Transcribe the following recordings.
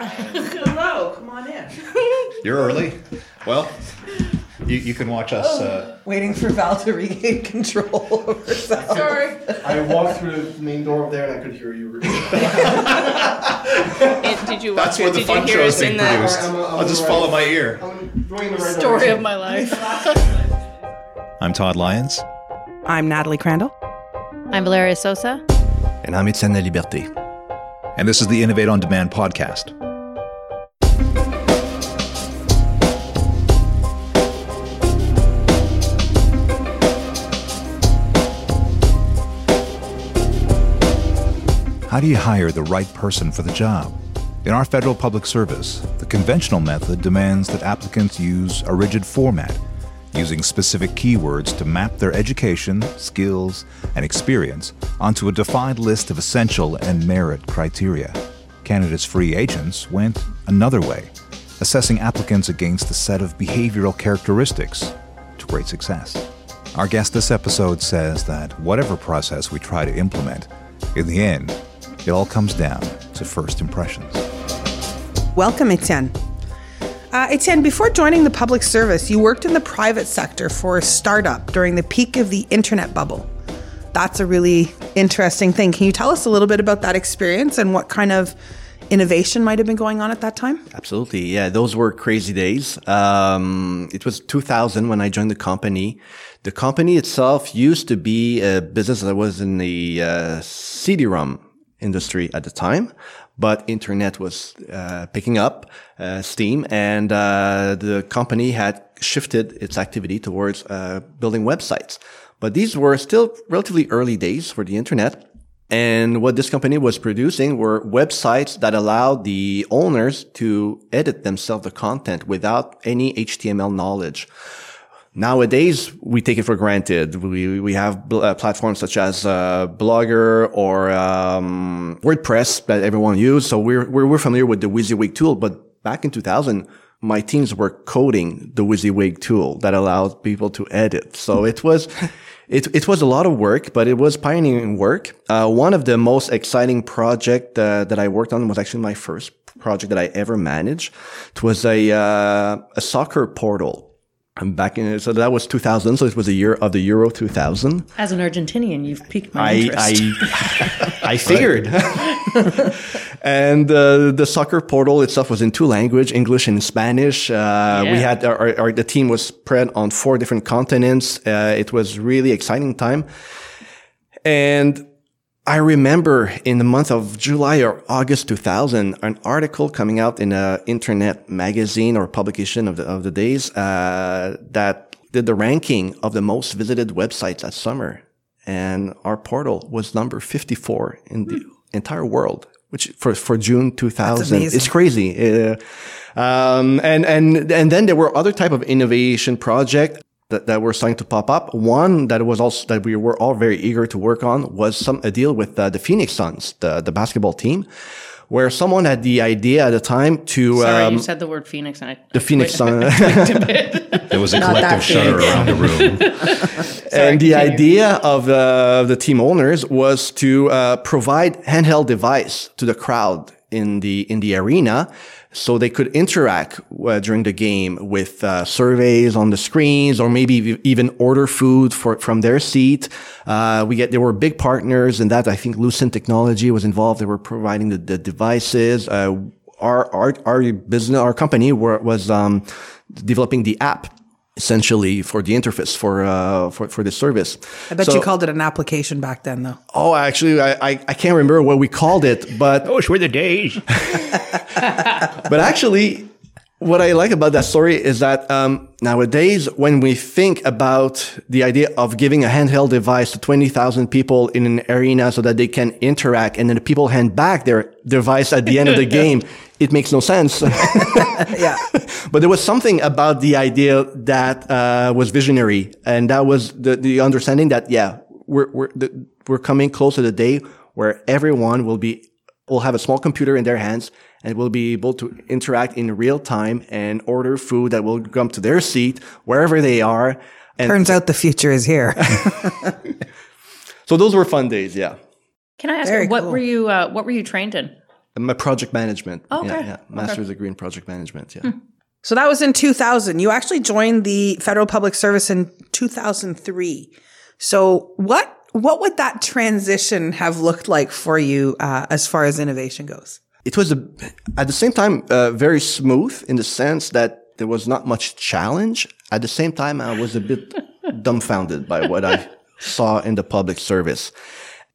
Hello, come on in. You're early. Well, you, you can watch us. Uh, Waiting for Val to regain control over sound. Sorry. I walked through the main door over there and I could hear you. It- did you that's where it? the Did fun you hear show's us being in the produced. I'm- I'm I'll just right. follow my ear. I'm going in the right story direction. of my life? I'm Todd Lyons. I'm Natalie Crandall. I'm Valeria Sosa. And I'm Etienne La Liberté. And this is the Innovate on Demand podcast. How do you hire the right person for the job? In our federal public service, the conventional method demands that applicants use a rigid format, using specific keywords to map their education, skills, and experience onto a defined list of essential and merit criteria. Canada's free agents went another way, assessing applicants against a set of behavioral characteristics to great success. Our guest this episode says that whatever process we try to implement, in the end, it all comes down to first impressions. Welcome, Etienne. Uh, Etienne, before joining the public service, you worked in the private sector for a startup during the peak of the internet bubble. That's a really interesting thing. Can you tell us a little bit about that experience and what kind of innovation might have been going on at that time? Absolutely. Yeah, those were crazy days. Um, it was 2000 when I joined the company. The company itself used to be a business that was in the uh, CD-ROM industry at the time, but internet was uh, picking up uh, steam, and uh, the company had shifted its activity towards uh, building websites. But these were still relatively early days for the internet. And what this company was producing were websites that allowed the owners to edit themselves the content without any HTML knowledge. Nowadays, we take it for granted. We we have bl- uh, platforms such as uh, Blogger or um, WordPress that everyone uses. So we're, we're we're familiar with the WYSIWYG tool. But back in 2000, my teams were coding the WYSIWYG tool that allowed people to edit. So it was. It, it was a lot of work, but it was pioneering work. Uh, one of the most exciting project uh, that I worked on was actually my first project that I ever managed. It was a uh, a soccer portal. I'm back in so that was 2000. So it was a year of the Euro 2000. As an Argentinian, you've piqued my I interest. I I figured. and uh, the soccer portal itself was in two language, English and Spanish. Uh, We Yeah. had our, our the team was spread on four different continents. Uh, it was really exciting time, and. I remember in the month of July or August 2000, an article coming out in a internet magazine or publication of the, of the days, uh, that did the ranking of the most visited websites that summer. And our portal was number 54 in the entire world, which for, for June 2000, amazing. it's crazy. Uh, um, and, and, and then there were other type of innovation project that, that were starting to pop up. One that was also that we were all very eager to work on was some a deal with uh, the Phoenix Suns, the the basketball team, where someone had the idea at the time to Sorry, um, you said the word Phoenix, and I the Phoenix Suns. There was a Not collective shudder around the room. and the continue. idea of uh, the team owners was to uh, provide handheld device to the crowd in the in the arena so they could interact uh, during the game with uh, surveys on the screens or maybe even order food for from their seat. Uh, we get there were big partners in that. I think Lucent technology was involved. They were providing the, the devices. Uh, our, our our business our company were, was um, developing the app essentially for the interface for uh, for for the service. I bet So- you called it an application back then, though. Oh, actually, I, I I can't remember what we called it, but Those were the days. but actually, what I like about that story is that um, nowadays, when we think about the idea of giving a handheld device to 20,000 people in an arena so that they can interact and then the people hand back their device at the end of the game, it makes no sense. Yeah. but there was something about the idea that uh, was visionary, and that was the, the understanding that yeah, we're we're the, we're coming close to the day where everyone will be will have a small computer in their hands and will be able to interact in real time and order food that will come to their seat wherever they are. And Turns out the future is here. so those were fun days. Yeah. Can I ask Very what cool. were you uh, what were you trained in? My project management. Okay. Yeah, yeah. Master's degree in project management. Yeah. So that was in 2000. You actually joined the federal public service in 2003. So what what would that transition have looked like for you uh, as far as innovation goes? It was a, at the same time uh, very smooth in the sense that there was not much challenge. At the same time, I was a bit dumbfounded by what I saw in the public service.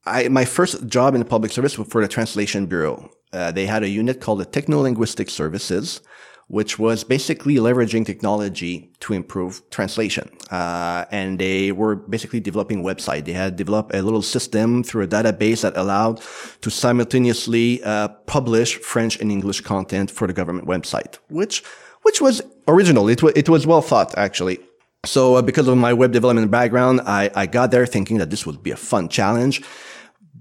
I, my first job in the public service was for the Translation Bureau. Uh, they had a unit called the Techno-Linguistic Services, which was basically leveraging technology to improve translation. Uh, and they were basically developing a website. They had developed a little system through a database that allowed to simultaneously uh, publish French and English content for the government website, which which was original. It was it was well thought actually. So uh, because of my web development background, I, I got there thinking that this would be a fun challenge.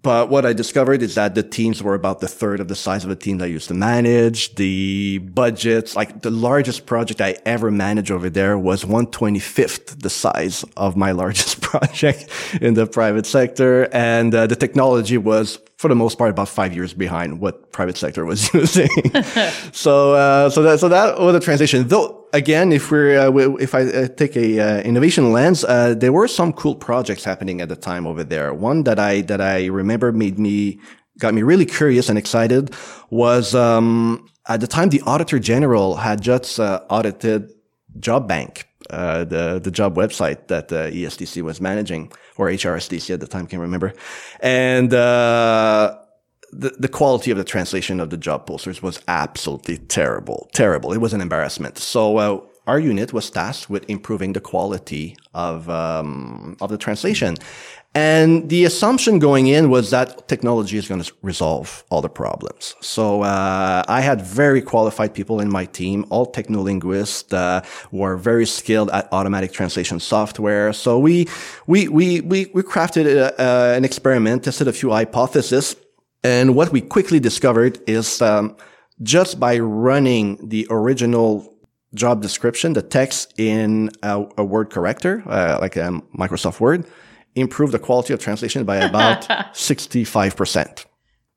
But what I discovered is that the teams were about the third of the size of the team I used to manage. The budgets, like the largest project I ever managed over there was 125th the size of my largest project in the private sector. And uh, the technology was, for the most part, about five years behind what private sector was using. so, uh, so that, so that was the transition. Though, again, if we're, uh, if I uh, take a uh, innovation lens, uh, there were some cool projects happening at the time over there. One that I that I remember made me got me really curious and excited was um, at the time the Auditor General had just uh, audited Job Bank, uh, the the job website that uh, ESDC was managing or HRSDC at the time, can't remember, and. Uh, the, the quality of the translation of the job posters was absolutely terrible, terrible. It was an embarrassment. So uh, our unit was tasked with improving the quality of um, of the translation, and the assumption going in was that technology is going to resolve all the problems. So uh, I had very qualified people in my team, all techno linguists, uh, were very skilled at automatic translation software. So we we we we, we crafted a, uh, an experiment, tested a few hypotheses. And what we quickly discovered is um, just by running the original job description, the text in a, a word corrector, uh, like a Microsoft Word, improved the quality of translation by about 65%.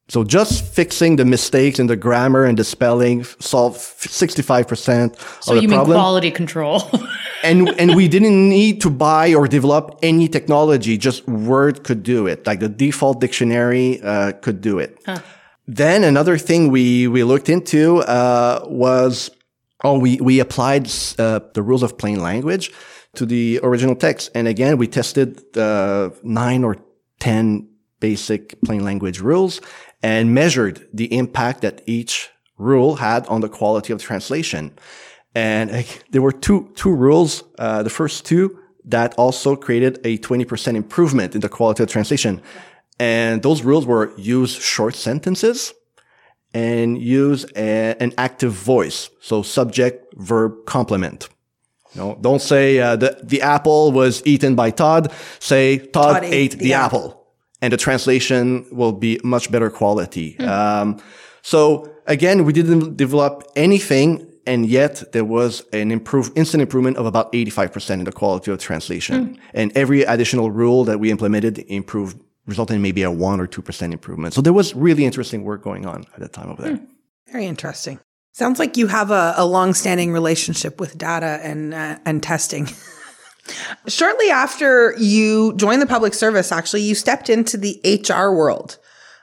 So just fixing the mistakes in the grammar and the spelling solved 65% So of the you mean problem quality control? and and we didn't need to buy or develop any technology. Just Word could do it. Like the default dictionary uh, could do it. Then another thing we we looked into uh, was oh we we applied uh, the rules of plain language to the original text, and again we tested uh, nine or ten basic plain language rules and measured the impact that each rule had on the quality of translation. And uh, there were two, two rules. Uh, the first two that also created a 20% improvement in the quality of translation. And those rules were use short sentences and use a, an active voice. So subject, verb, complement. No, don't say uh, the the apple was eaten by Todd. Say Todd, Todd ate, the, apple. And the translation will be much better quality. Um, so again, we didn't develop anything, and yet there was an improve instant improvement of about eighty five percent in the quality of translation. And every additional rule that we implemented improved, resulted in maybe a one or two percent improvement. So there was really interesting work going on at the time over there. Very interesting. Sounds like you have a, a long-standing relationship with data and uh, and testing. Shortly after you joined the public service, actually, you stepped into the HR world.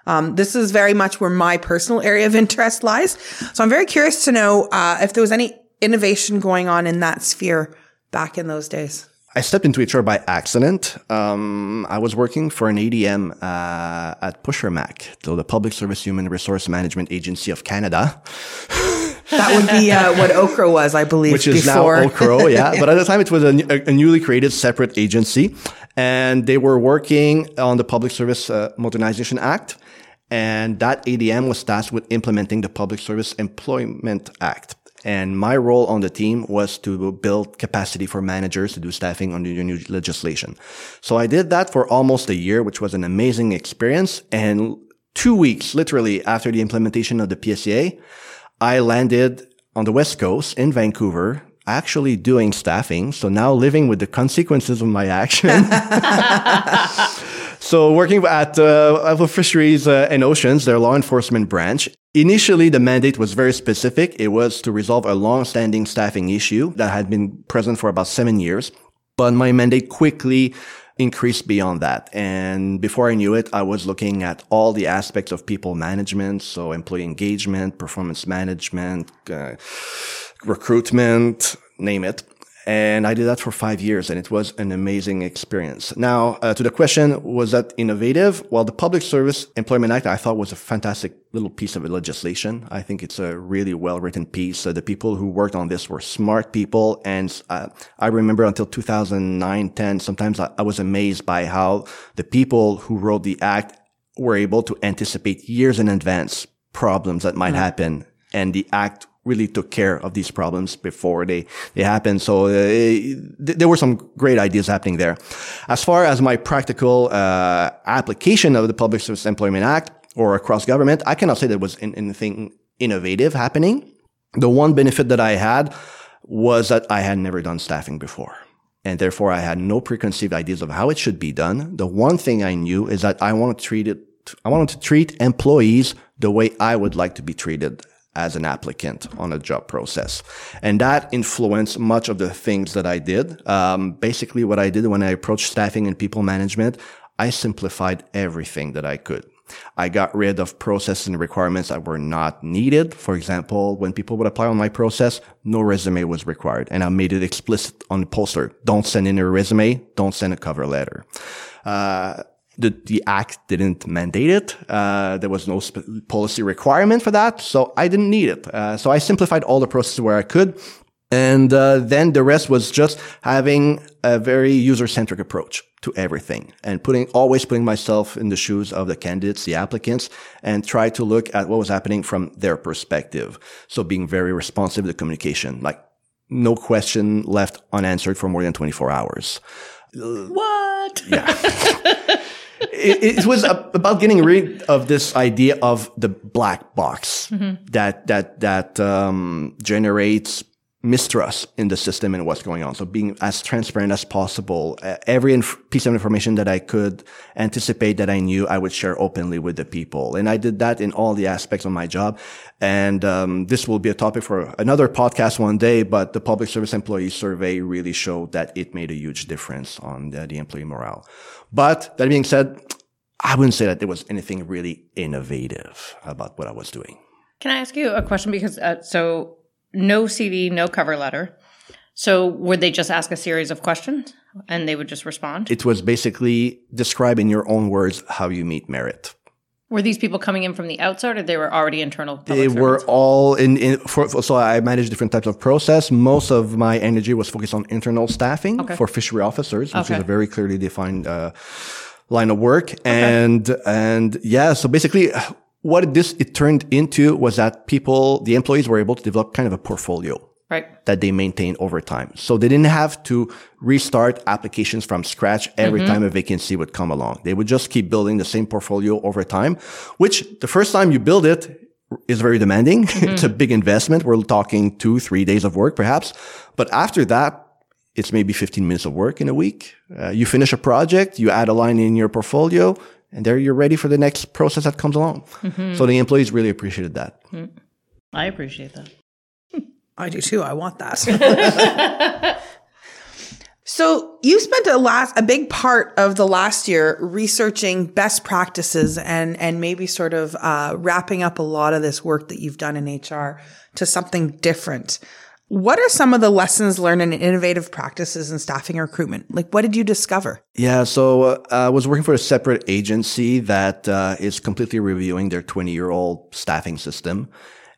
Um, this is very much where my personal area of interest lies. So I'm very curious to know uh, if there was any innovation going on in that sphere back in those days. I stepped into HR by accident. Um, I was working for an ADM uh, at PSHRMAC, so the Public Service Human Resource Management Agency of Canada, That would be uh, what OCHRO was, I believe, which is before. now OCHRO. Yeah, but at the time it was a, a newly created separate agency, and they were working on the Public Service uh, Modernization Act, and that ADM was tasked with implementing the Public Service Employment Act. And my role on the team was to build capacity for managers to do staffing under the new legislation. So I did that for almost a year, which was an amazing experience. And two weeks, literally after the implementation of the PSA, I landed on the West Coast in Vancouver, actually doing staffing. So now living with the consequences of my action. So working at uh, Fisheries uh, and Oceans, their law enforcement branch. Initially, the mandate was very specific. It was to resolve a long-standing staffing issue that had been present for about seven years. But my mandate quickly increased beyond that. And before I knew it, I was looking at all the aspects of people management. So employee engagement, performance management, uh, recruitment, name it. And I did that for five years and it was an amazing experience. Now, uh, to the question, was that innovative? Well, the Public Service Employment Act, I thought was a fantastic little piece of legislation. I think it's a really well written piece. Uh, the people who worked on this were smart people. And uh, I remember until 2009, 10, sometimes I, I was amazed by how the people who wrote the act were able to anticipate years in advance problems that might mm-hmm. happen. And the act really took care of these problems before they, they happened. So uh, th- there were some great ideas happening there. As far as my practical uh, application of the Public Service Employment Act or across government, I cannot say there was anything innovative happening. The one benefit that I had was that I had never done staffing before. And therefore I had no preconceived ideas of how it should be done. The one thing I knew is that I wanted to treat it, I wanted to treat employees the way I would like to be treated as an applicant on a job process. And that influenced much of the things that I did. Um, basically what I did when I approached staffing and people management, I simplified everything that I could. I got rid of processes and requirements that were not needed. For example, when people would apply on my process, no resume was required. And I made it explicit on the poster. Don't send in a resume. Don't send a cover letter. Uh, the, the act didn't mandate it. Uh, there was no sp- policy requirement for that. So I didn't need it. Uh, so I simplified all the processes where I could. And uh, then the rest was just having a very user-centric approach to everything and putting, always putting myself in the shoes of the candidates, the applicants, and try to look at what was happening from their perspective. So being very responsive to communication, like no question left unanswered for more than 24 hours. What? Yeah. it, it, was about getting rid of this idea of the black box mm-hmm. that that that um, generates mistrust in the system and what's going on. So being as transparent as possible, uh, every inf- piece of information that I could anticipate that I knew, I would share openly with the people. And I did that in all the aspects of my job. And um, this will be a topic for another podcast one day. But the public service employee survey really showed that it made a huge difference on the, the employee morale. But that being said, I wouldn't say that there was anything really innovative about what I was doing. Can I ask you a question? Because uh, so no CV, no cover letter. So would they just ask a series of questions and they would just respond? It was basically describe in your own words how you meet merit. Were these people coming in from the outside, or they were already internal? They servants? were all in. in for, so I managed different types of process. Most of my energy was focused on internal staffing okay. for fishery officers, which okay. is a very clearly defined uh, line of work. Okay. And and yeah, so basically, what this it turned into was that people, the employees, were able to develop kind of a portfolio right. that they maintain over time. So they didn't have to restart applications from scratch every mm-hmm. time a vacancy would come along. They would just keep building the same portfolio over time, which the first time you build it is very demanding. Mm-hmm. it's a big investment. We're talking two, three days of work perhaps. But after that, it's maybe 15 minutes of work in a week. Uh, you finish a project, you add a line in your portfolio, and there you're ready for the next process that comes along. Mm-hmm. So the employees really appreciated that. Mm-hmm. I appreciate that. I do too. I want that. so you spent a last a big part of the last year researching best practices and and maybe sort of uh, wrapping up a lot of this work that you've done in HR to something different. What are some of the lessons learned in innovative practices in staffing recruitment? Like, what did you discover? Yeah, so uh, I was working for a separate agency that uh, is completely reviewing their 20 year old staffing system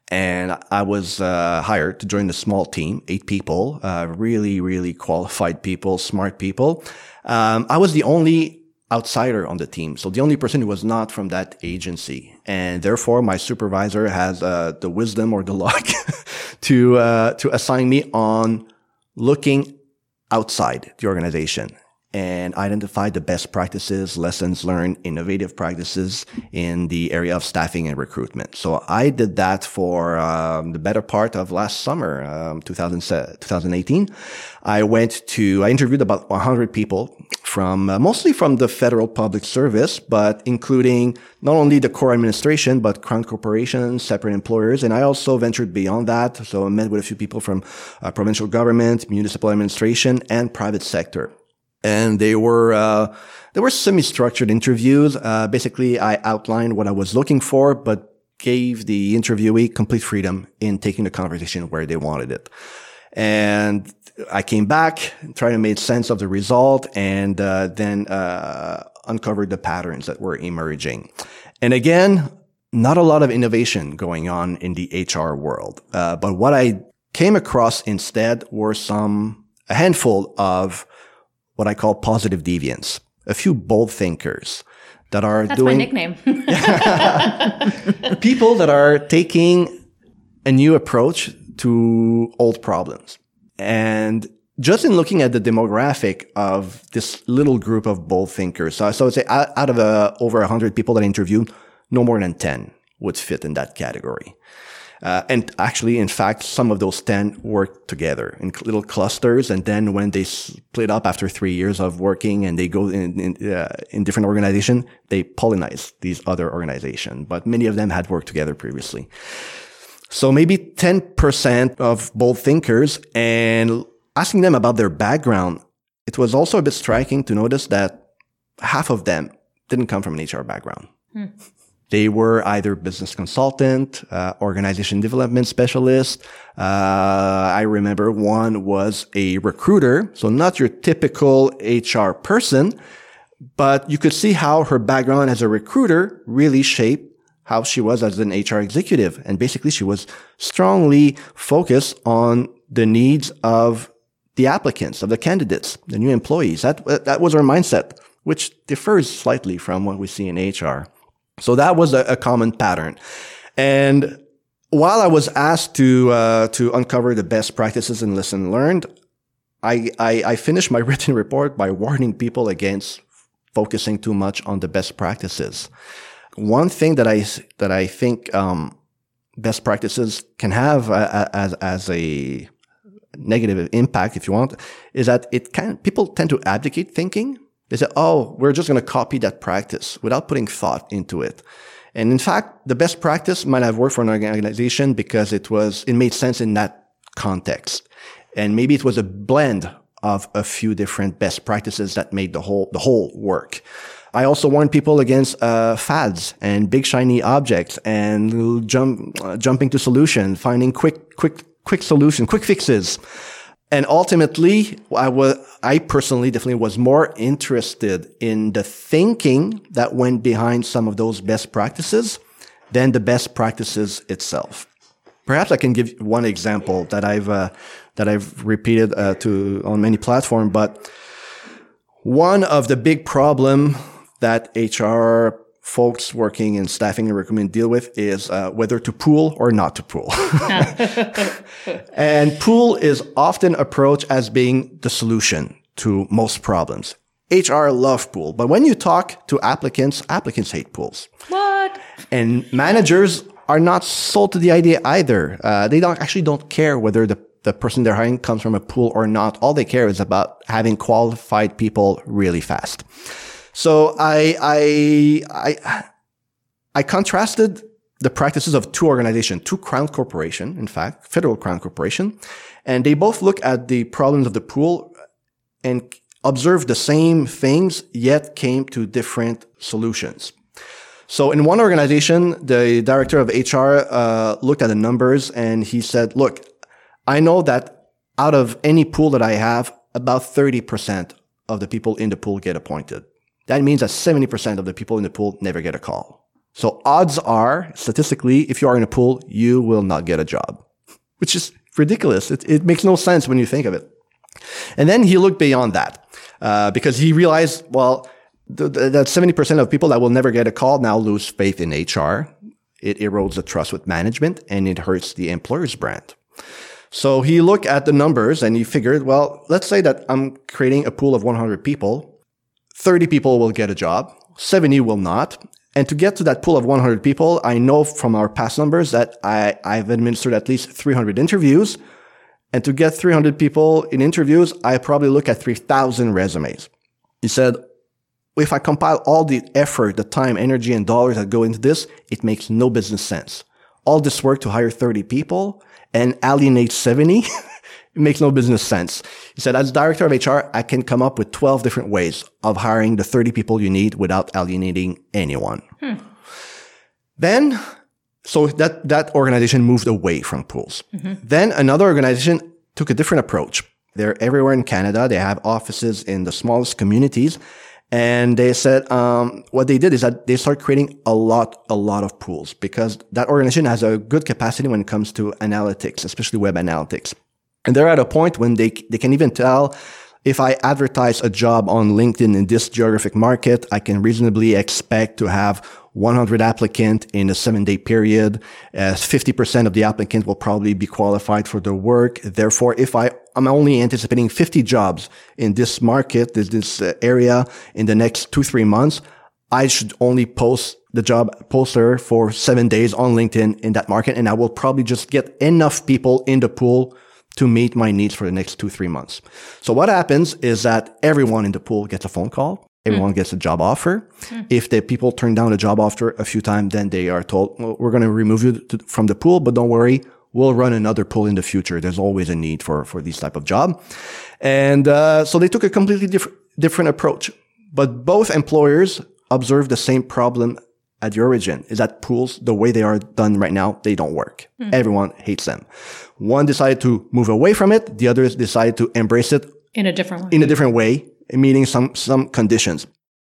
and I was uh, hired to join the small team, eight people, uh, really, really qualified people, smart people. Um, I was the only outsider on the team, so the only person who was not from that agency, and therefore my supervisor has uh, the wisdom or the luck to uh, to assign me on looking outside the organization and identify the best practices, lessons learned, innovative practices in the area of staffing and recruitment. So I did that for um, the better part of last summer, um, 2018. I went to, I interviewed about 100 people from, uh, mostly from the federal public service, but including not only the core administration, but crown corporations, separate employers. And I also ventured beyond that. So I met with a few people from uh, provincial government, municipal administration, and private sector and they were uh, they were semi-structured interviews. Uh, basically, I outlined what I was looking for, but gave the interviewee complete freedom in taking the conversation where they wanted it. And I came back, tried to make sense of the result, and uh, then uh, uncovered the patterns that were emerging. And again, not a lot of innovation going on in the HR world. Uh, but what I came across instead were some a handful of what I call positive deviants, a few bold thinkers that are That's doing my nickname. people that are taking a new approach to old problems. And just in looking at the demographic of this little group of bold thinkers, so, so I would say out, out of uh, over 100 people that I interviewed, no more than 10 would fit in that category. Uh, and actually, in fact, some of those 10 work together in little clusters. And then when they split up after three years of working and they go in, in, uh, in different organizations, they pollinize these other organizations. But many of them had worked together previously. So maybe 10% of bold thinkers and asking them about their background, it was also a bit striking to notice that half of them didn't come from an HR background. Hmm. They were either business consultant, uh, organization development specialist. Uh, I remember one was a recruiter. So not your typical HR person, but you could see how her background as a recruiter really shaped how she was as an HR executive. And basically she was strongly focused on the needs of the applicants, of the candidates, the new employees. That, that was her mindset, which differs slightly from what we see in HR. So that was a, a common pattern. And while I was asked to uh, to uncover the best practices and lesson learned, I, I, I finished my written report by warning people against focusing too much on the best practices. One thing that I that I think um, best practices can have uh, as as a negative impact, if you want, is that it can people tend to abdicate thinking they said, oh, we're just going to copy that practice without putting thought into it. And in fact, the best practice might have worked for an organization because it was, it made sense in that context. And maybe it was a blend of a few different best practices that made the whole, the whole work. I also warn people against uh, fads and big shiny objects and jump, uh, jumping to solution, finding quick, quick, quick solution, quick fixes. And ultimately, I was, I personally definitely was more interested in the thinking that went behind some of those best practices than the best practices itself. Perhaps I can give one example that I've, uh, that I've repeated, uh, to, on many platforms, but one of the big problem that HR folks working in staffing and recruitment deal with is uh, whether to pool or not to pool. and pool is often approached as being the solution to most problems. HR love pool, but when you talk to applicants, applicants hate pools. What? And managers are not sold to the idea either. Uh, they don't actually don't care whether the the person they're hiring comes from a pool or not. All they care is about having qualified people really fast. So I, I, I, I contrasted the practices of two organizations, two crown corporation, in fact, federal crown corporation, and they both look at the problems of the pool and observed the same things, yet came to different solutions. So in one organization, the director of HR uh, looked at the numbers and he said, look, I know that out of any pool that I have, about 30% of the people in the pool get appointed. That means that 70% of the people in the pool never get a call. So odds are, statistically, if you are in a pool, you will not get a job, which is ridiculous. It, it makes no sense when you think of it. And then he looked beyond that, uh, because he realized, well, th- th- that 70% of people that will never get a call now lose faith in HR. It erodes the trust with management and it hurts the employer's brand. So he looked at the numbers and he figured, well, let's say that I'm creating a pool of 100 people. 30 people will get a job. 70 will not. And to get to that pool of 100 people, I know from our past numbers that I, I've administered at least 300 interviews. And to get 300 people in interviews, I probably look at 3,000 resumes. He said, if I compile all the effort, the time, energy, and dollars that go into this, it makes no business sense. All this work to hire 30 people and alienate 70, it makes no business sense. He said, as director of HR, I can come up with 12 different ways of hiring the 30 people you need without alienating anyone. Then, so that, that organization moved away from pools. Then another organization took a different approach. They're everywhere in Canada. They have offices in the smallest communities. And they said, um, what they did is that they start creating a lot, a lot of pools because that organization has a good capacity when it comes to analytics, especially web analytics. And they're at a point when they, they can even tell if I advertise a job on LinkedIn in this geographic market, I can reasonably expect to have 100 applicant in a seven day period. As 50% of the applicant will probably be qualified for the work. Therefore, if I, I'm only anticipating 50 jobs in this market, this, this uh, area in the next two, three months, I should only post the job poster for seven days on LinkedIn in that market. And I will probably just get enough people in the pool to meet my needs for the next two, three months. So what happens is that everyone in the pool gets a phone call. Everyone gets a job offer. If the people turn down a job offer a few times, then they are told, well, we're going to remove you to, from the pool, but don't worry. We'll run another pool in the future. There's always a need for, for these type of job. And, uh, so they took a completely different, different approach, but both employers observed the same problem at the origin is that pools, the way they are done right now, they don't work. Everyone hates them. One decided to move away from it. The others decided to embrace it in a different way. in a different way, meeting some, some conditions.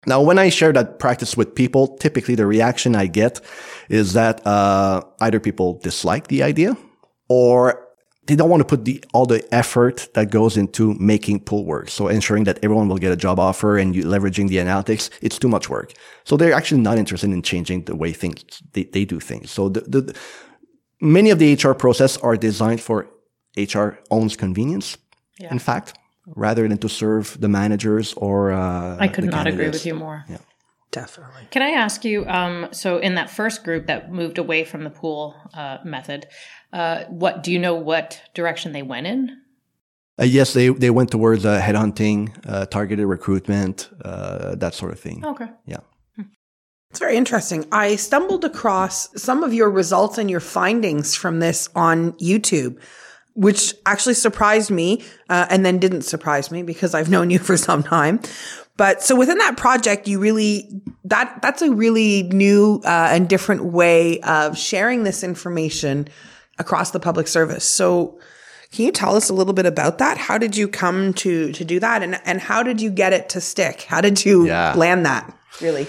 Now, when I share that practice with people, typically the reaction I get is that, uh, either people dislike the idea or they don't want to put the, all the effort that goes into making pool work. So ensuring that everyone will get a job offer and you leveraging the analytics, it's too much work. So they're actually not interested in changing the way things, they, they do things. So the, the, many of the HR process are designed for HR owns convenience. In fact, rather than to serve the managers or, uh, I could not agree with you more. Definitely. Can I ask you? Um, so, in that first group that moved away from the pool uh, method, uh, what do you know? What direction they went in? Uh, yes, they, they went towards uh, headhunting, uh, targeted recruitment, uh, that sort of thing. Okay. Yeah. It's very interesting. I stumbled across some of your results and your findings from this on YouTube, which actually surprised me uh, and then didn't surprise me because I've known you for some time. But so within that project, you really that that's a really new uh, and different way of sharing this information across the public service. So can you tell us a little bit about that? How did you come to to do that, and and how did you get it to stick? How did you Yeah. land that? Really?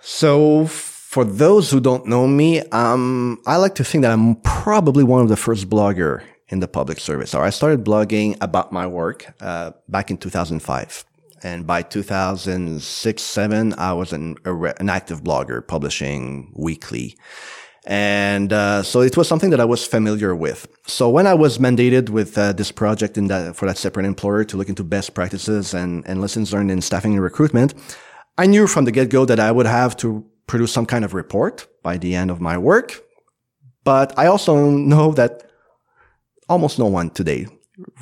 So for those who don't know me, um, I like to think that I'm probably one of the first blogger in the public service. So I started blogging about my work uh, back in 2005. And by 2006, seven, I was an, an active blogger publishing weekly. And uh, so it was something that I was familiar with. So when I was mandated with uh, this project in that, for that separate employer to look into best practices and, and lessons learned in staffing and recruitment, I knew from the get go that I would have to produce some kind of report by the end of my work. But I also know that almost no one today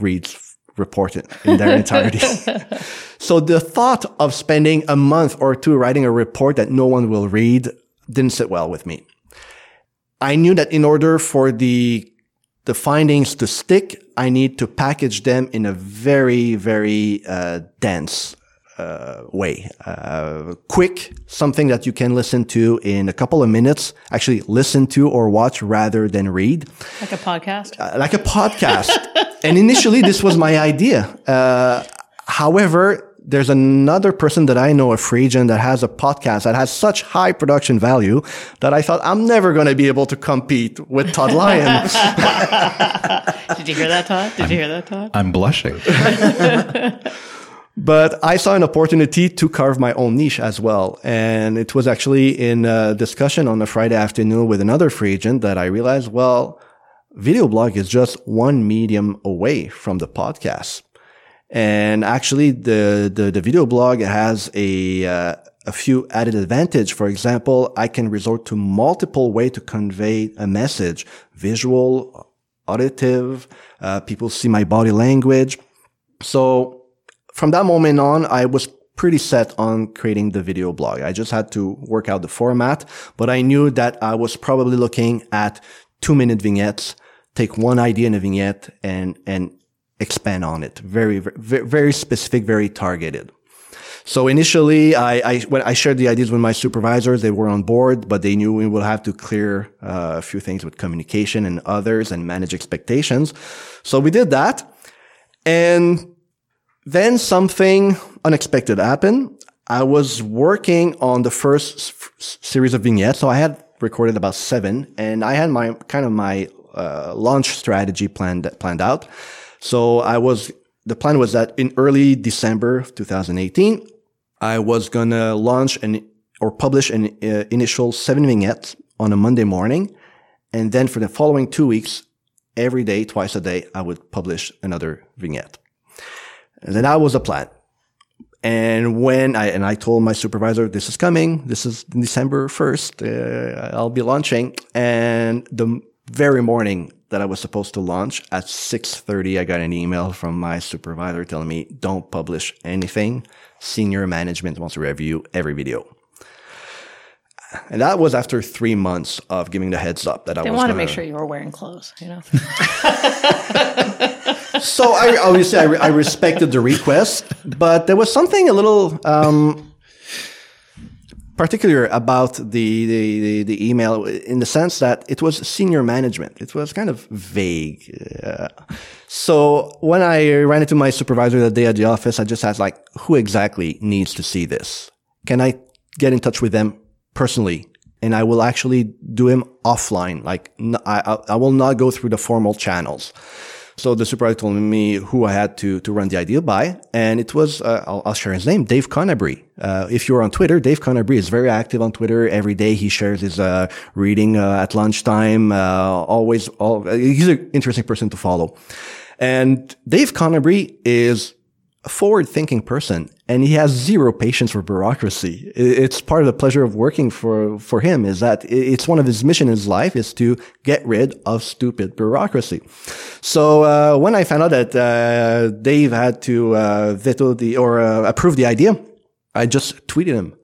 reads report it in their entirety. so the thought of spending a month or two writing a report that no one will read didn't sit well with me. I knew that in order for the the findings to stick, I need to package them in a very, very uh, dense uh, way. Uh, quick, something that you can listen to in a couple of minutes. Actually, listen to or watch rather than read, Like a podcast? uh, like a podcast. and initially, this was my idea. Uh, however, there's another person that I know, a Phrygian, that has a podcast that has such high production value that I thought I'm never going to be able to compete with Todd Lyon. Did you hear that, Todd? Did you hear that, Todd? I'm blushing. But I saw an opportunity to carve my own niche as well. And it was actually in a discussion on a Friday afternoon with another free agent that I realized, well, video blog is just one medium away from the podcast. And actually the, the, the video blog has a, uh, a few added advantage. For example, I can resort to multiple way to convey a message, visual, auditive, uh, people see my body language. So from that moment on, I was pretty set on creating the video blog. I just had to work out the format, but I knew that I was probably looking at two minute vignettes, take one idea in a vignette and, and expand on it. Very, very, very specific, very targeted. So initially, I, I, when I shared the ideas with my supervisors, they were on board, but they knew we would have to clear uh, a few things with communication and others and manage expectations. So we did that. And then something unexpected happened. I was working on the first series of vignettes. So I had recorded about seven and I had my kind of my uh, launch strategy planned, planned out. So I was, the plan was that in early December of 2018, I was going to launch an or publish an uh, initial seven vignettes on a Monday morning. And then for the following two weeks, every day, twice a day, I would publish another vignette. And then that was a plan. And when I, and I told my supervisor, this is coming. This is December 1st. Uh, I'll be launching. And the very morning that I was supposed to launch at 6.30, I got an email from my supervisor telling me, don't publish anything. Senior management wants to review every video. And that was after three months of giving the heads up that I They was want to make sure you were wearing clothes, you know? so I obviously I, re- I respected the request, but there was something a little um, particular about the, the, the the email in the sense that it was senior management. It was kind of vague. Uh, so when I ran into my supervisor that day at the office, I just asked like, who exactly needs to see this? Can I get in touch with them personally? And I will actually do him offline. Like I, I- will not go through the formal channels. So the supervisor told me who I had to, to run the idea by. And it was, uh, I'll, I'll share his name, Dave Conabry. Uh, if you're on Twitter, Dave Conabry is very active on Twitter. Every day he shares his, uh, reading, uh, at lunchtime. Uh, always, all, he's an interesting person to follow. And Dave Conabry is a forward thinking person and he has zero patience for bureaucracy. It's part of the pleasure of working for, for him is that it's one of his mission in his life is to get rid of stupid bureaucracy. So, uh, when I found out that, uh, Dave had to, uh, veto the, or, uh, approve the idea, I just tweeted him.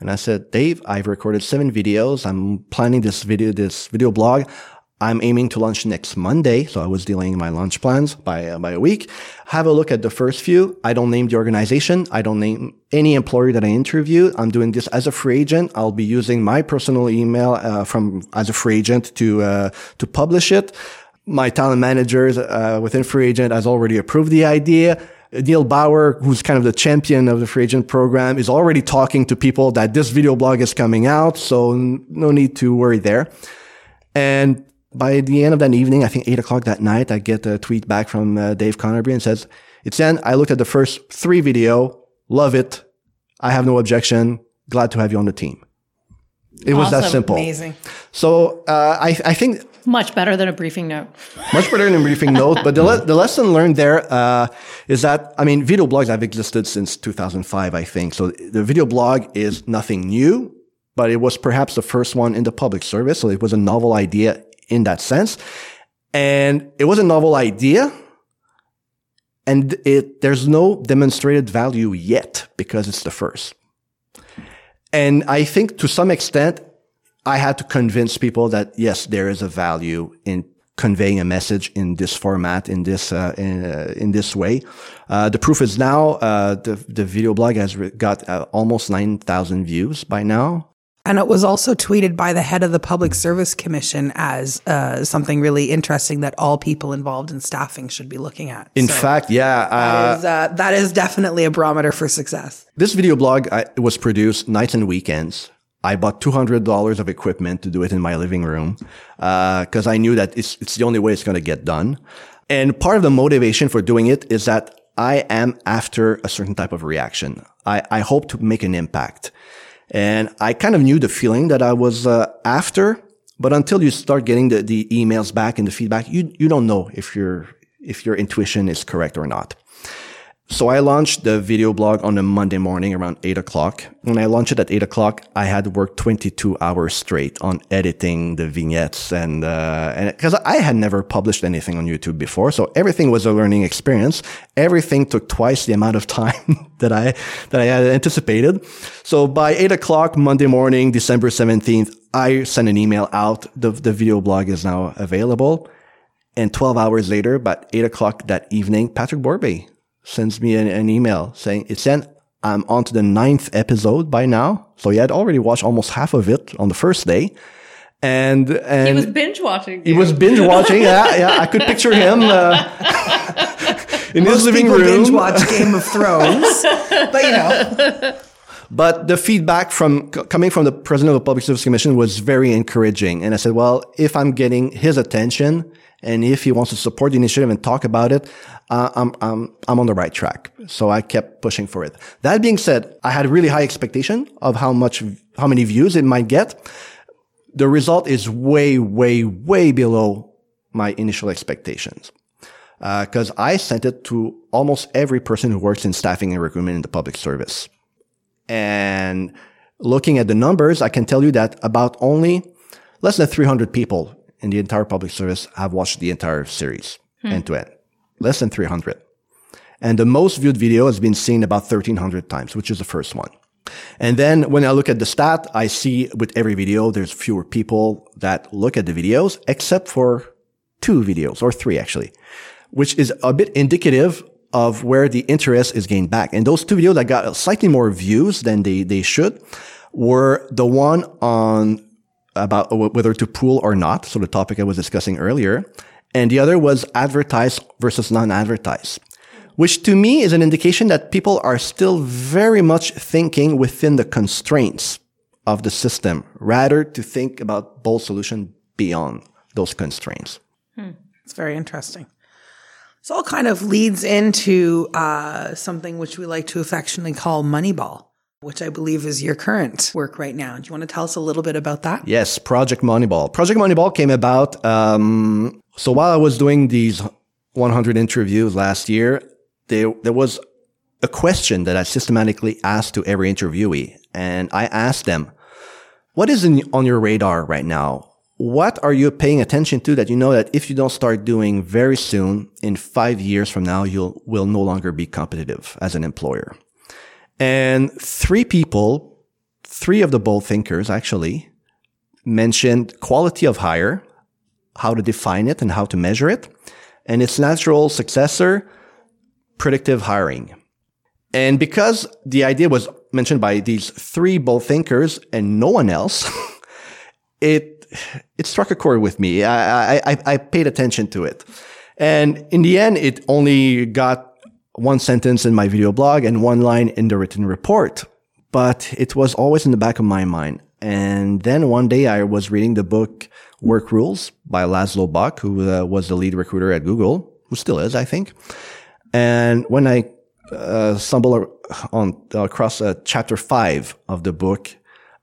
And I said, Dave, I've recorded seven videos. I'm planning this video, this video blog. I'm aiming to launch next Monday. So I was delaying my launch plans by, uh, by a week. Have a look at the first few. I don't name the organization. I don't name any employee that I interviewed. I'm doing this as a free agent. I'll be using my personal email, uh, from, as a free agent to, uh, to publish it. My talent managers, uh, within free agent has already approved the idea. Neil Bouwer, who's kind of the champion of the free agent program, is already talking to people that this video blog is coming out. So no need to worry there. And by the end of that evening, I think eight o'clock that night, I get a tweet back from uh, Dave Connerby and says, Etienne, I looked at the first three video, love it. I have no objection. Glad to have you on the team. It was that simple. Amazing. So uh, I, I think Much better than a briefing note. much better than a briefing note. But the, le- the lesson learned there uh, is that, I mean, video blogs have existed since 2005, I think. So the video blog is nothing new, but it was perhaps the first one in the public service. So it was a novel idea in that sense. And it was a novel idea. And it, there's no demonstrated value yet because it's the first. And I think to some extent, I had to convince people that yes, there is a value in conveying a message in this format, in this uh, in, uh, in this way. Uh, the proof is now uh, the the video blog has got uh, almost nine thousand views by now. And it was also tweeted by the head of the Public Service Commission as uh, something really interesting that all people involved in staffing should be looking at. In So fact, yeah, uh, that is, uh, that is definitely a barometer for success. This video blog I, was produced nights and weekends. I bought two hundred dollars of equipment to do it in my living room because I knew that it's it's the only way it's going to get done. And part of the motivation for doing it is that I am after a certain type of reaction. I, I hope to make an impact, and I kind of knew the feeling that I was uh, after But until you start getting the, the emails back and the feedback, you, you don't know if your, if your intuition is correct or not. So I launched the video blog on a Monday morning around eight o'clock. When I launched it at eight o'clock, I had worked 22 hours straight on editing the vignettes and, uh, and cause I had never published anything on YouTube before. So everything was a learning experience. Everything took twice the amount of time that I, that I had anticipated. So by eight o'clock Monday morning, December 17th, I sent an email out. The, the video blog is now available. And 12 hours later, about eight o'clock that evening, Patrick Borbey sends me an, an email saying, Etienne, I'm on to the ninth episode by now. So he had already watched almost half of it on the first day. And, and He was binge watching. he was binge watching. yeah, yeah. I could picture him uh, in his living room. binge room. watch Game of Thrones, but you know, But the feedback from coming from the president of the Public Service Commission was very encouraging. And I said, well, if I'm getting his attention and if he wants to support the initiative and talk about it, uh, I'm, I'm, I'm on the right track. So I kept pushing for it. That being said, I had really high expectation of how much, how many views it might get. The result is way, way, way below my initial expectations. Because I sent it to almost every person who works in staffing and recruitment in the public service. And looking at the numbers, I can tell you that about only less than 300 people in the entire public service have watched the entire series end to end. Less than 300. And the most viewed video has been seen about 1300 times, which is the first one. And then when I look at the stat, I see with every video, there's fewer people that look at the videos, except for two videos or three actually, which is a bit indicative of where the interest is gained back. And those two videos that got slightly more views than they, they should were the one on about whether to pool or not. So the topic I was discussing earlier. And the other was advertised versus non-advertised, which to me is an indication that people are still very much thinking within the constraints of the system rather to think about bold solution beyond those constraints. Hmm. it's very interesting. This all kind of leads into uh, something which we like to affectionately call Moneyball, which I believe is your current work right now. Do you want to tell us a little bit about that? Yes, Project Moneyball. Project Moneyball came about. Um, so while I was doing these 100 interviews last year, there there was a question that I systematically asked to every interviewee, and I asked them, "What is in, on your radar right now? What are you paying attention to that you know that if you don't start doing very soon, in five years from now, you will no longer be competitive as an employer?" And three people, three of the bold thinkers actually, mentioned quality of hire, how to define it and how to measure it, and its natural successor, predictive hiring. And because the idea was mentioned by these three bold thinkers and no one else, it it struck a chord with me. I, I, I paid attention to it. And in the end, it only got one sentence in my video blog and one line in the written report. But it was always in the back of my mind. And then one day I was reading the book Work Rules by Laszlo Bock, who uh, was the lead recruiter at Google, who still is, I think. And when I uh, stumbled on across uh, chapter five of the book,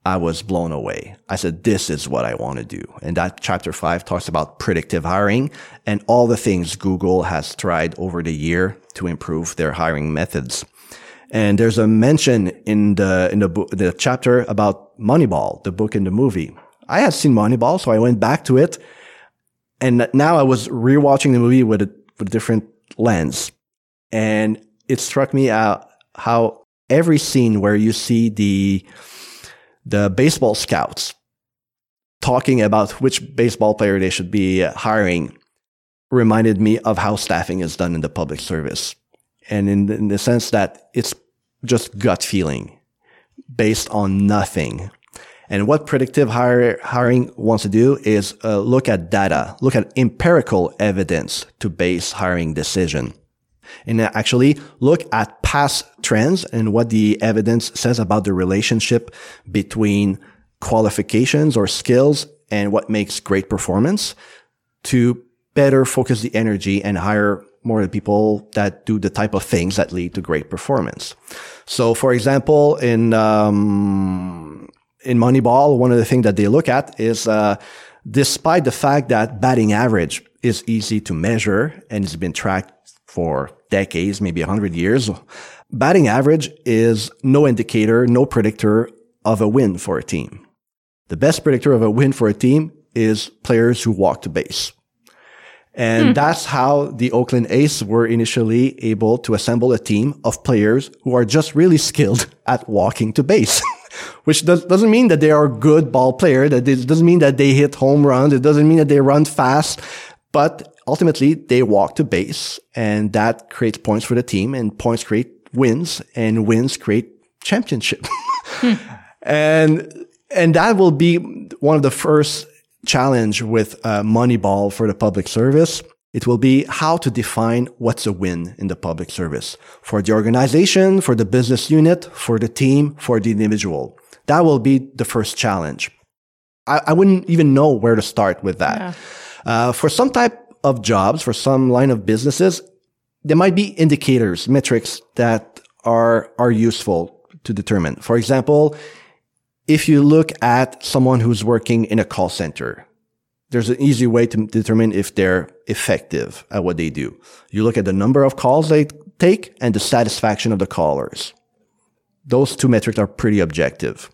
I was blown away. I said, this is what I want to do. And that chapter five talks about predictive hiring and all the things Google has tried over the year to improve their hiring methods. And there's a mention in the, in the book, the chapter about Moneyball, the book and the movie. I had seen Moneyball, so I went back to it. And now I was rewatching the movie with a, with a different lens. And it struck me out how every scene where you see the, the baseball scouts talking about which baseball player they should be hiring reminded me of how staffing is done in the public service. And in, in the sense that it's just gut feeling based on nothing. And what predictive hire, hiring wants to do is uh, look at data, look at empirical evidence to base hiring decision. And actually look at past trends and what the evidence says about the relationship between qualifications or skills and what makes great performance to better focus the energy and hire more people that do the type of things that lead to great performance. So, for example, in um, in Moneyball, one of the things that they look at is uh, despite the fact that batting average is easy to measure and it's been tracked for decades, maybe 100 years, batting average is no indicator, no predictor of a win for a team. The best predictor of a win for a team is players who walk to base. And hmm. that's how the Oakland A's were initially able to assemble a team of players who are just really skilled at walking to base. Which does, doesn't mean that they are good ball player. That doesn't mean that they hit home runs. It doesn't mean that they run fast, but ultimately they walk to base and that creates points for the team and points create wins and wins create championship. hmm. And, and that will be one of the first challenge with uh, Moneyball for the public service. It will be how to define what's a win in the public service for the organization, for the business unit, for the team, for the individual. That will be the first challenge. I, I wouldn't even know where to start with that. Yeah. Uh, for some type of jobs, for some line of businesses, there might be indicators, metrics that are, are useful to determine. For example, if you look at someone who's working in a call center, there's an easy way to determine if they're effective at what they do. You look at the number of calls they take and the satisfaction of the callers. Those two metrics are pretty objective.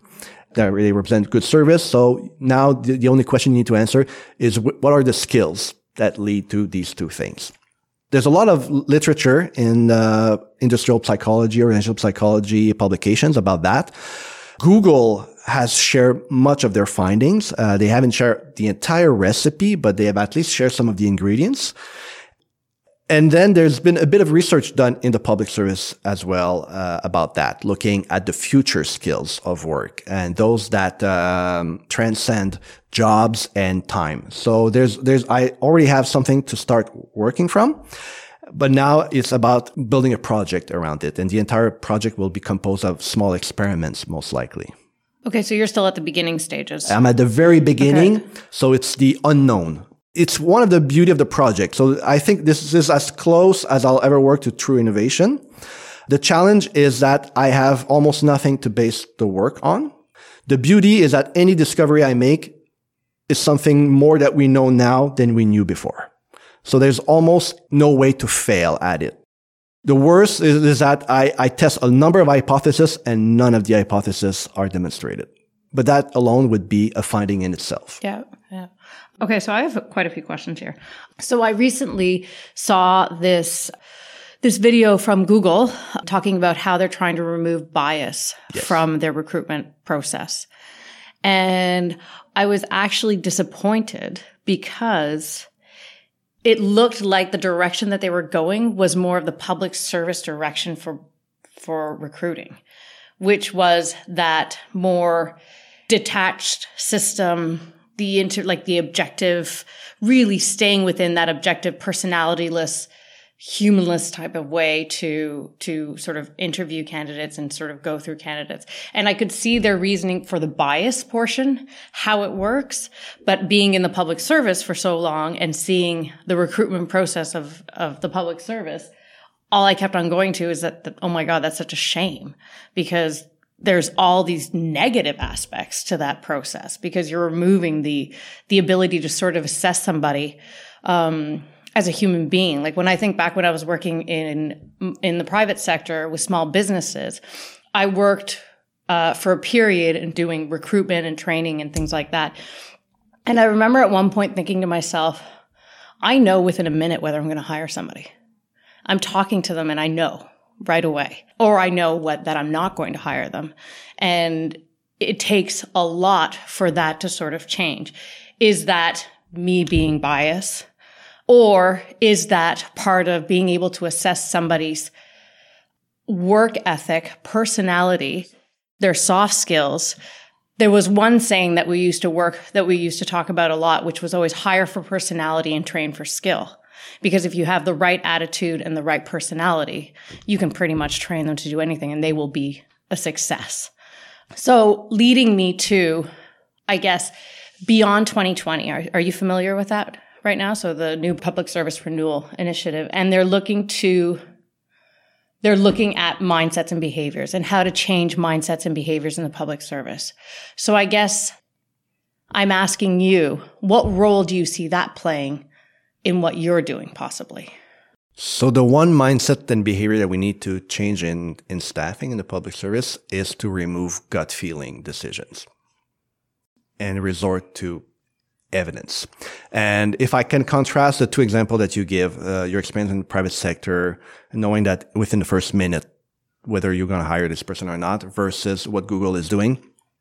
They represent good service. So now the, the only question you need to answer is what are the skills that lead to these two things? There's a lot of literature in uh, industrial psychology, or organizational psychology publications about that. Google has shared much of their findings. Uh, they haven't shared the entire recipe, but they have at least shared some of the ingredients. And then there's been a bit of research done in the public service as well uh, about that, looking at the future skills of work and those that um, transcend jobs and time. So there's there's I already have something to start working from. But now it's about building a project around it, and the entire project will be composed of small experiments, most likely. Okay, so you're still at the beginning stages. I'm at the very beginning, okay. so it's the unknown. It's one of the beauty of the project. So I think this is as close as I'll ever work to true innovation. The challenge is that I have almost nothing to base the work on. The beauty is that any discovery I make is something more that we know now than we knew before. So there's almost no way to fail at it. The worst is, is that I, I test a number of hypotheses and none of the hypotheses are demonstrated. But that alone would be a finding in itself. Yeah. Yeah. Okay. So I have quite a few questions here. So I recently saw this this video from Google talking about how they're trying to remove bias yes. from their recruitment process. And I was actually disappointed because it looked like the direction that they were going was more of the public service direction for for recruiting, which was that more detached system, the inter like the objective, really staying within that objective personalityless humanless type of way to to sort of interview candidates and sort of go through candidates. And i could see their reasoning for the bias portion how it works but being in the public service for so long and seeing the recruitment process of of the public service all i kept on going to is that, that oh my god that's such a shame. Because there's all these negative aspects to that process because you're removing the the ability to sort of assess somebody um, as a human being. Like when I think back when I was working in in the private sector with small businesses, I worked uh, for a period in doing recruitment and training and things like that. And I remember at one point thinking to myself, I know within a minute whether I'm going to hire somebody. I'm talking to them and I know right away, or I know what that I'm not going to hire them, and it takes a lot for that to sort of change. Is that me being biased? Or is that part of being able to assess somebody's work ethic, personality, their soft skills? There was one saying that we used to work, that we used to talk about a lot, which was always hire for personality and train for skill. Because if you have the right attitude and the right personality, you can pretty much train them to do anything and they will be a success. So leading me to, I guess, beyond 2020. Are, are you familiar with that? right now. So the new public service renewal initiative, and they're looking to, they're looking at mindsets and behaviors and how to change mindsets and behaviors in the public service. So I guess I'm asking you, what role do you see that playing in what you're doing possibly? So the one mindset and behavior that we need to change in, in staffing in the public service is to remove gut feeling decisions and resort to evidence. And if I can contrast the two examples that you give, uh, your experience in the private sector, knowing that within the first minute, whether you're going to hire this person or not versus what Google is doing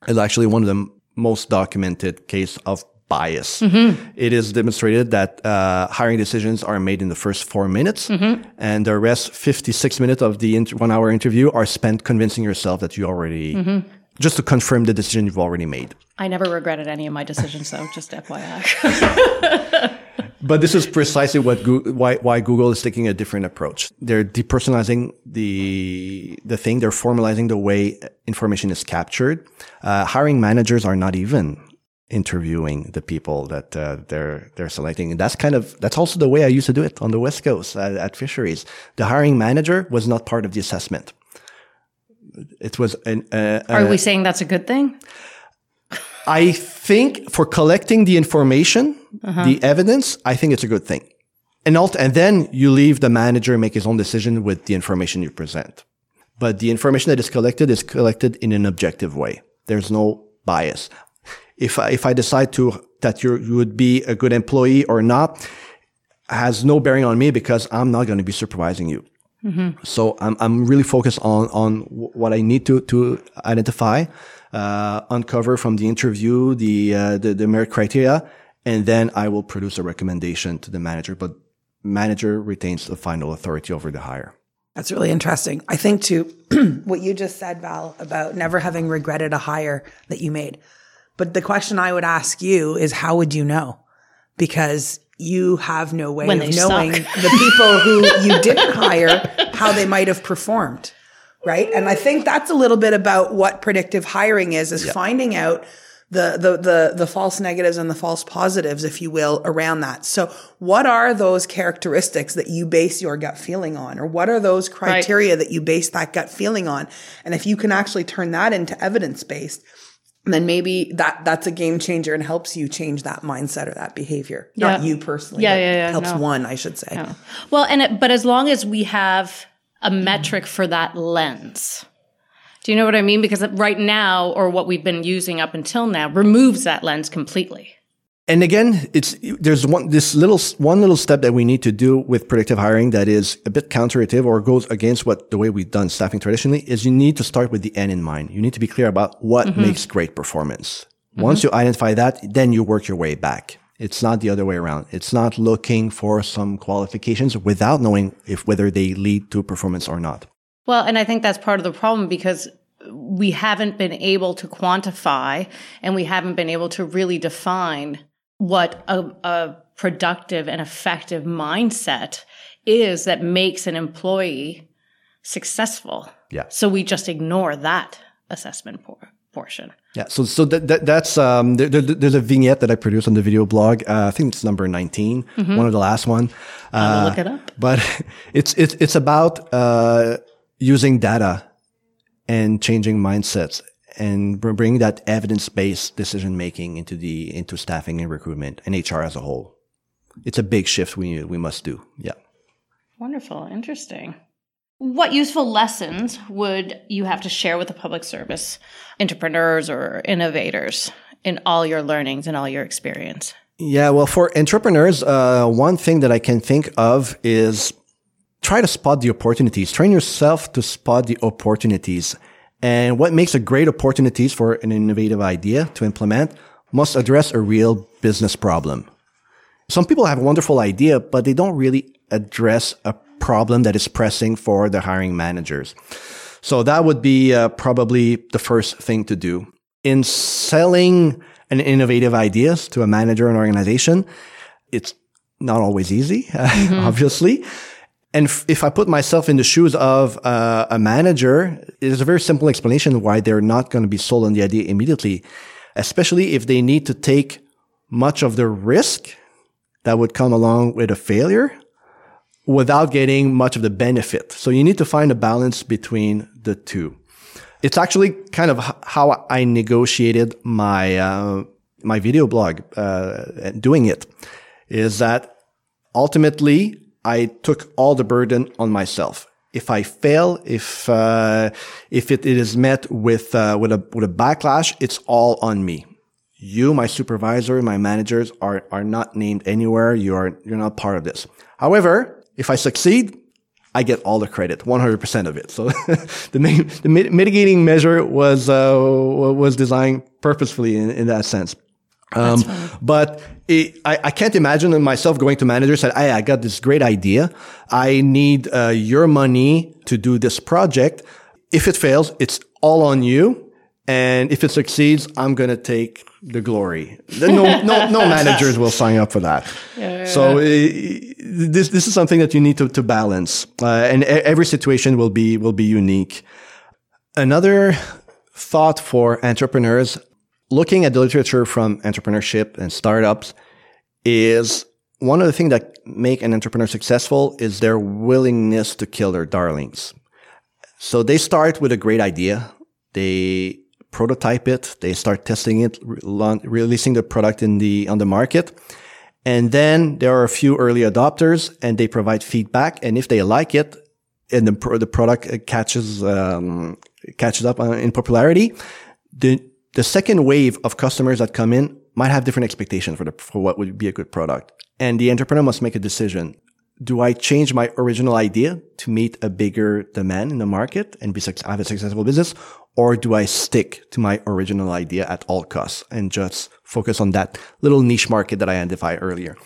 is actually one of the most documented case of bias. Mm-hmm. It is demonstrated that uh, hiring decisions are made in the first four minutes, mm-hmm. and the rest 56 minutes of the inter- one hour interview are spent convincing yourself that you already, mm-hmm. just to confirm the decision you've already made. I never regretted any of my decisions, though, just FYI. but this is precisely what why, why Google is taking a different approach. They're depersonalizing the the thing. They're formalizing the way information is captured. Uh, hiring managers are not even interviewing the people that uh, they're they're selecting. And that's kind of that's also the way I used to do it on the West Coast at, at Fisheries. The hiring manager was not part of the assessment. It was an. Uh, Are we saying that's a good thing? I think for collecting the information, uh-huh. the evidence, I think it's a good thing. And, alt- and then you leave the manager make his own decision with the information you present. But the information that is collected is collected in an objective way. There's no bias if I, if I decide to that you you would be a good employee or not has no bearing on me because I'm not going to be supervising you. Mm-hmm. So I'm I'm really focused on on what I need to to identify, uh, uncover from the interview the, uh, the the merit criteria, and then I will produce a recommendation to the manager. But manager retains the final authority over the hire. That's really interesting. I think too what you just said, Val, about never having regretted a hire that you made. But the question I would ask you is how would you know? Because you have no way when of knowing the people who you didn't hire, how they might have performed. Right. And I think that's a little bit about what predictive hiring is, is finding out the, the, the, the false negatives and the false positives, if you will, around that. So what are those characteristics that you base your gut feeling on? Or what are those criteria right. that you base that gut feeling on? And if you can actually turn that into evidence based, then maybe that that's a game changer and helps you change that mindset or that behavior. Yeah. Not you personally. Yeah, yeah, yeah. Helps no. one, I should say. No. Well, and it, but as long as we have a metric for that lens. Do you know what I mean? Because right now, or what we've been using up until now, removes that lens completely and again, it's there's one this little one little step that we need to do with predictive hiring that is a bit counterintuitive or goes against what the way we've done staffing traditionally is you need to start with the end in mind. You need to be clear about what mm-hmm. makes great performance. Mm-hmm. Once you identify that, then you work your way back. It's not the other way around. It's not looking for some qualifications without knowing if whether they lead to performance or not. Well, and I think that's part of the problem because we haven't been able to quantify and we haven't been able to really define what a, a productive and effective mindset is that makes an employee successful. Yeah. So we just ignore that assessment por- portion. Yeah. So so that, that that's um there, there, there's a vignette that I produced on the video blog. Uh, I think it's number 19, mm-hmm. one of the last one. Uh, look it up. But it's it's it's about uh, using data and changing mindsets and bring that evidence-based decision making into the into staffing and recruitment and HR as a whole. It's a big shift we we must do. Yeah. Wonderful, interesting. What useful lessons would you have to share with the public service entrepreneurs or innovators in all your learnings and all your experience? Yeah, well, for entrepreneurs, uh, one thing that I can think of is try to spot the opportunities. Train yourself to spot the opportunities and what makes a great opportunities for an innovative idea to implement must address a real business problem. Some people have a wonderful idea, but they don't really address a problem that is pressing for the hiring managers. So that would be uh, probably the first thing to do. In selling an innovative ideas to a manager and organization, it's not always easy, mm-hmm. obviously. And if I put myself in the shoes of uh, a manager, there's a very simple explanation why they're not going to be sold on the idea immediately, especially if they need to take much of the risk that would come along with a failure without getting much of the benefit. So you need to find a balance between the two. It's actually kind of how I negotiated my uh, my video blog, uh, doing it is that ultimately I took all the burden on myself. If I fail, if, uh, if it, it is met with, uh, with a, with a backlash, it's all on me. You, my supervisor, my managers are, are not named anywhere. You are, you're not part of this. However, if I succeed, I get all the credit, 100% of it. So the, main, the mitigating measure was, uh, was designed purposefully in, in that sense. Um, but it, I, I, can't imagine myself going to managers and I, I got this great idea. I need uh, your money to do this project. If it fails, it's all on you. And if it succeeds, I'm going to take the glory. No, no, no managers will sign up for that. Yeah, so uh, this, this is something that you need to, to balance. Uh, and every situation will be, will be unique. Another thought for entrepreneurs looking at the literature from entrepreneurship and startups is one of the things that make an entrepreneur successful is their willingness to kill their darlings. So they start with a great idea. They prototype it. They start testing it, re- releasing the product in the, on the market. And then there are a few early adopters and they provide feedback. And if they like it and the, the product catches, um, catches up in popularity, the, the second wave of customers that come in might have different expectations for the, for what would be a good product. And the entrepreneur must make a decision do I change my original idea to meet a bigger demand in the market and be have a successful business? Or do I stick to my original idea at all costs and just focus on that little niche market that I identified earlier?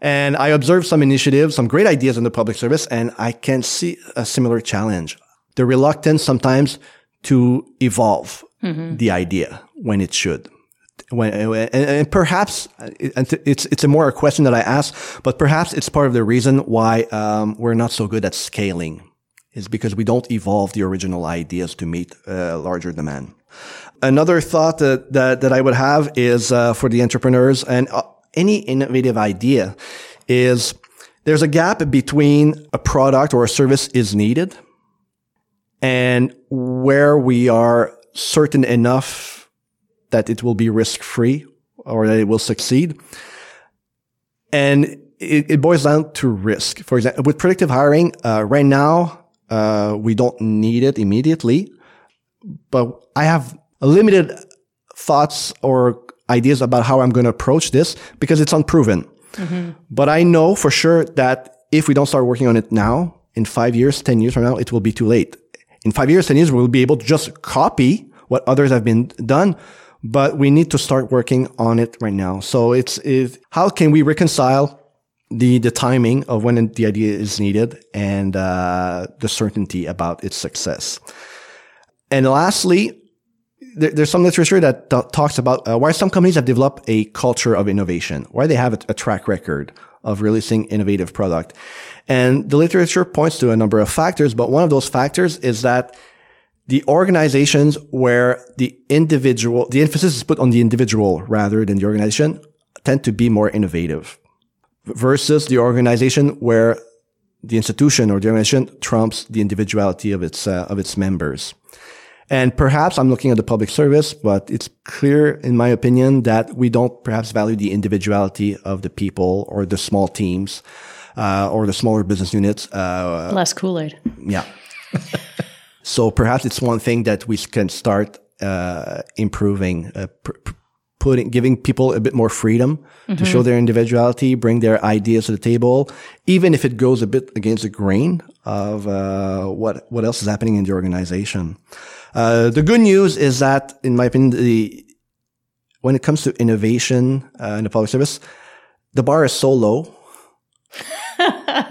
And I observed some initiatives, some great ideas in the public service, and I can see a similar challenge. The reluctance sometimes to evolve mm-hmm. the idea when it should when, and, and perhaps it's it's a more a question that I ask, but perhaps it's part of the reason why um, we're not so good at scaling is because we don't evolve the original ideas to meet uh, larger demand. Another thought that that, that I would have is uh, for the entrepreneurs and uh, any innovative idea is there's a gap between a product or a service is needed and where we are certain enough that it will be risk free or that it will succeed. And it, it boils down to risk. For example, with predictive hiring, uh, right now, uh, we don't need it immediately, but I have limited thoughts or ideas about how I'm going to approach this because it's unproven. Mm-hmm. But I know for sure that if we don't start working on it now, in five years, 10 years from now, it will be too late. In five years, 10 years, we'll be able to just copy what others have been done, but we need to start working on it right now. So it's, it, how can we reconcile the, the timing of when the idea is needed and, uh, the certainty about its success. And lastly, there, there's some literature that th- talks about uh, why some companies have developed a culture of innovation, why they have a, a track record of releasing innovative product. And the literature points to a number of factors, but one of those factors is that the organizations where the individual, the emphasis is put on the individual rather than the organization tend to be more innovative versus the organization where the institution or the organization trumps the individuality of its, uh, of its members. And perhaps I'm looking at the public service, but it's clear in my opinion that we don't perhaps value the individuality of the people or the small teams, uh, or the smaller business units. Uh, Less Kool-Aid. Yeah. So perhaps it's one thing that we can start uh, improving, uh, pr- putting, giving people a bit more freedom mm-hmm. to show their individuality, bring their ideas to the table, even if it goes a bit against the grain of uh, what what else is happening in the organization. Uh, the good news is that, in my opinion, the when it comes to innovation uh, in the public service, the bar is so low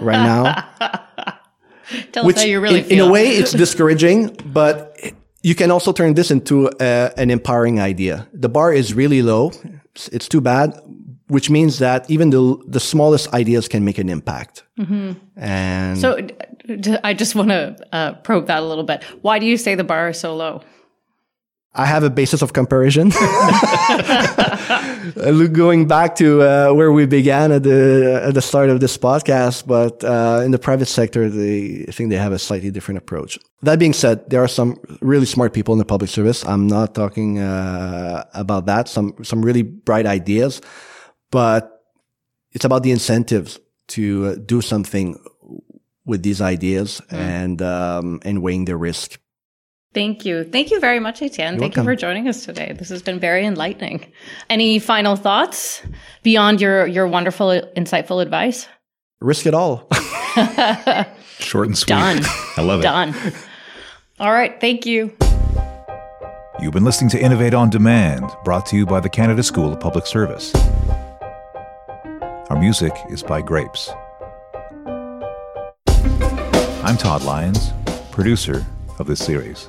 right now Tell Which, us how you really in, feel. In a way, it's discouraging, but you can also turn this into a, an empowering idea. The bar is really low. It's, it's, too bad, which means that even the, the smallest ideas can make an impact. Mm-hmm. And so I just want to uh, probe that a little bit. Why do you say the bar is so low? I have a basis of comparison. Going back to uh, where we began at the at the start of this podcast, but uh, in the private sector, they I think they have a slightly different approach. That being said, there are some really smart people in the public service. I'm not talking uh, about that. Some some really bright ideas, but it's about the incentives to uh, do something with these ideas mm. and um, and weighing the risk. Thank you. Thank you very much, Etienne. You're Thank welcome. you for joining us today. This has been very enlightening. Any final thoughts beyond your, your wonderful, insightful advice? Risk it all. Short and sweet. Done. I love it. Done. All right. Thank you. You've been listening to Innovate on Demand, brought to you by the Canada School of Public Service. Our music is by Grapes. I'm Todd Lyons, producer of this series.